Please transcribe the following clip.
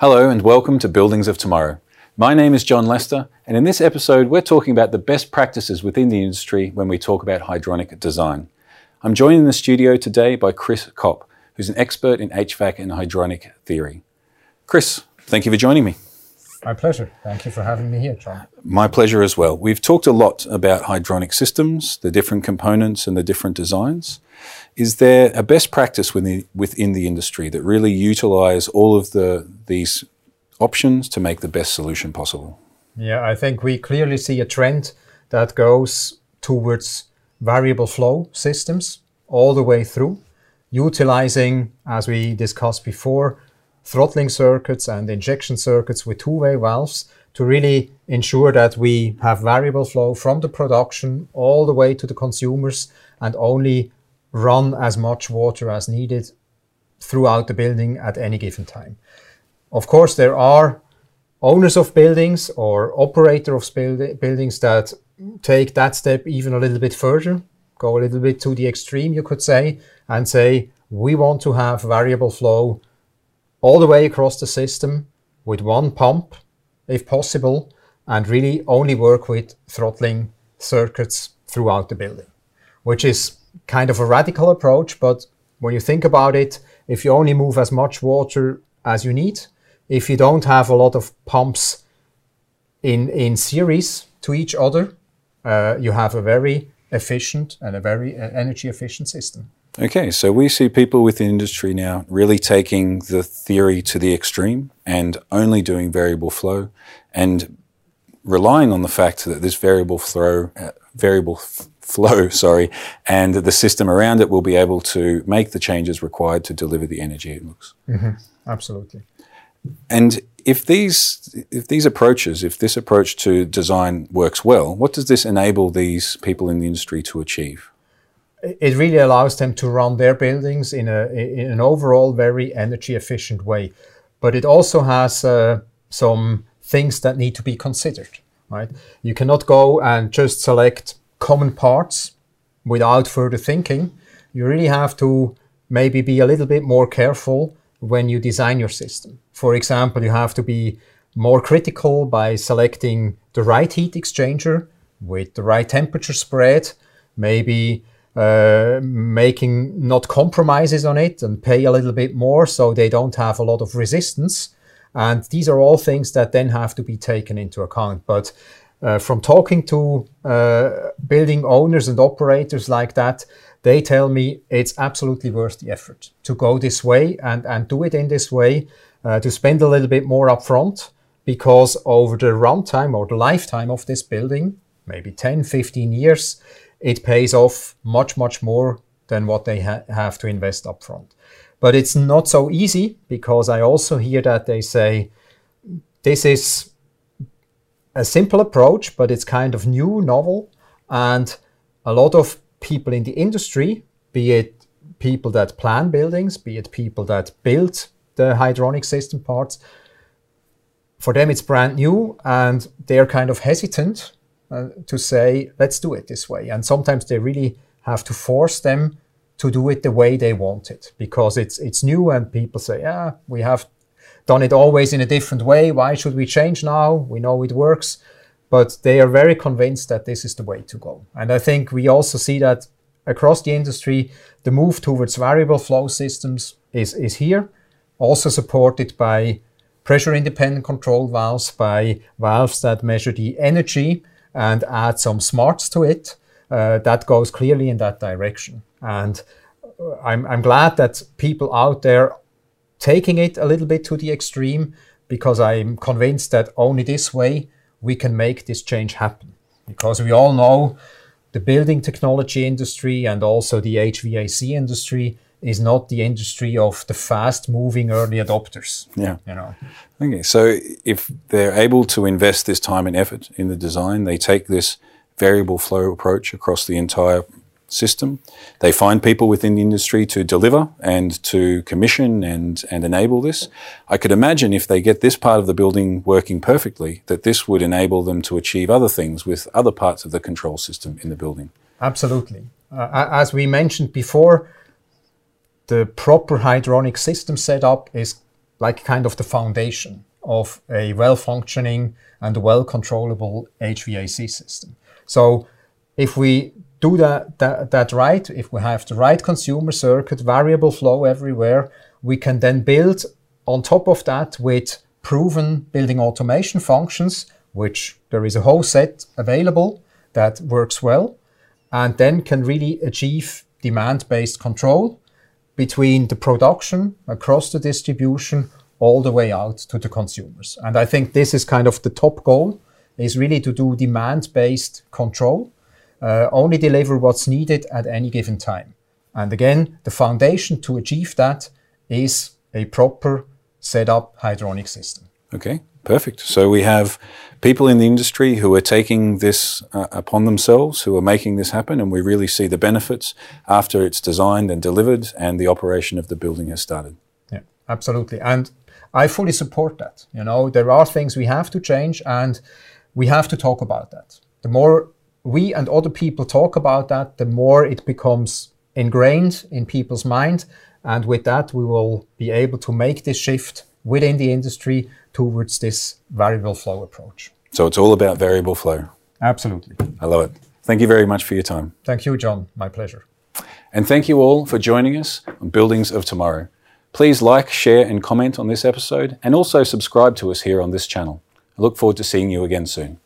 Hello and welcome to Buildings of Tomorrow. My name is John Lester, and in this episode, we're talking about the best practices within the industry when we talk about hydronic design. I'm joined in the studio today by Chris Kopp, who's an expert in HVAC and hydronic theory. Chris, thank you for joining me. My pleasure. Thank you for having me here, John. My pleasure as well. We've talked a lot about hydronic systems, the different components and the different designs. Is there a best practice within the, within the industry that really utilize all of the these options to make the best solution possible? Yeah, I think we clearly see a trend that goes towards variable flow systems all the way through, utilizing, as we discussed before, throttling circuits and injection circuits with two-way valves to really ensure that we have variable flow from the production all the way to the consumers and only run as much water as needed throughout the building at any given time. Of course, there are owners of buildings or operator of buildings that take that step even a little bit further, go a little bit to the extreme, you could say, and say, we want to have variable flow all the way across the system with one pump, if possible, and really only work with throttling circuits throughout the building, which is kind of a radical approach. But when you think about it, if you only move as much water as you need, if you don't have a lot of pumps in, in series to each other, uh, you have a very efficient and a very uh, energy efficient system. Okay, so we see people within industry now really taking the theory to the extreme and only doing variable flow and relying on the fact that this variable flow, uh, variable f- flow, sorry, and the system around it will be able to make the changes required to deliver the energy it looks. Mm-hmm. Absolutely. And if these if these approaches, if this approach to design works well, what does this enable these people in the industry to achieve? It really allows them to run their buildings in, a, in an overall very energy efficient way. But it also has uh, some things that need to be considered, right? You cannot go and just select common parts without further thinking. You really have to maybe be a little bit more careful when you design your system. For example, you have to be more critical by selecting the right heat exchanger with the right temperature spread, maybe uh, making not compromises on it and pay a little bit more so they don't have a lot of resistance. And these are all things that then have to be taken into account. But uh, from talking to uh, building owners and operators like that, they tell me it's absolutely worth the effort to go this way and, and do it in this way, uh, to spend a little bit more upfront because over the runtime or the lifetime of this building, maybe 10, 15 years, it pays off much, much more than what they ha- have to invest upfront. But it's not so easy because I also hear that they say this is a simple approach, but it's kind of new, novel, and a lot of people in the industry, be it people that plan buildings, be it people that build the hydronic system parts, for them it's brand new and they're kind of hesitant uh, to say, let's do it this way. And sometimes they really have to force them to do it the way they want it because it's it's new and people say, yeah, we have done it always in a different way. Why should we change now? We know it works. But they are very convinced that this is the way to go. And I think we also see that across the industry, the move towards variable flow systems is, is here, also supported by pressure independent control valves, by valves that measure the energy and add some smarts to it, uh, that goes clearly in that direction. And uh, I'm, I'm glad that people out there taking it a little bit to the extreme because I'm convinced that only this way we can make this change happen. Because we all know the building technology industry and also the HVAC industry is not the industry of the fast moving early adopters. Yeah. You know. Okay. So if they're able to invest this time and effort in the design, they take this variable flow approach across the entire system. They find people within the industry to deliver and to commission and, and enable this. I could imagine if they get this part of the building working perfectly, that this would enable them to achieve other things with other parts of the control system in the building. Absolutely. Uh, as we mentioned before, the proper hydronic system setup is like kind of the foundation of a well functioning and well controllable HVAC system. So if we do that, that, that right, if we have the right consumer circuit, variable flow everywhere, we can then build on top of that with proven building automation functions, which there is a whole set available that works well, and then can really achieve demand based control between the production across the distribution all the way out to the consumers. And I think this is kind of the top goal is really to do demand based control, uh, only deliver what's needed at any given time. And again, the foundation to achieve that is a proper set up hydronic system. Okay, perfect. So we have people in the industry who are taking this uh, upon themselves, who are making this happen, and we really see the benefits after it's designed and delivered and the operation of the building has started. Yeah, absolutely. And I fully support that. You know, there are things we have to change and we have to talk about that. The more we and other people talk about that, the more it becomes ingrained in people's mind. And with that, we will be able to make this shift within the industry towards this variable flow approach. So it's all about variable flow. Absolutely. I love it. Thank you very much for your time. Thank you, John. My pleasure. And thank you all for joining us on Buildings of Tomorrow. Please like, share, and comment on this episode, and also subscribe to us here on this channel. I look forward to seeing you again soon.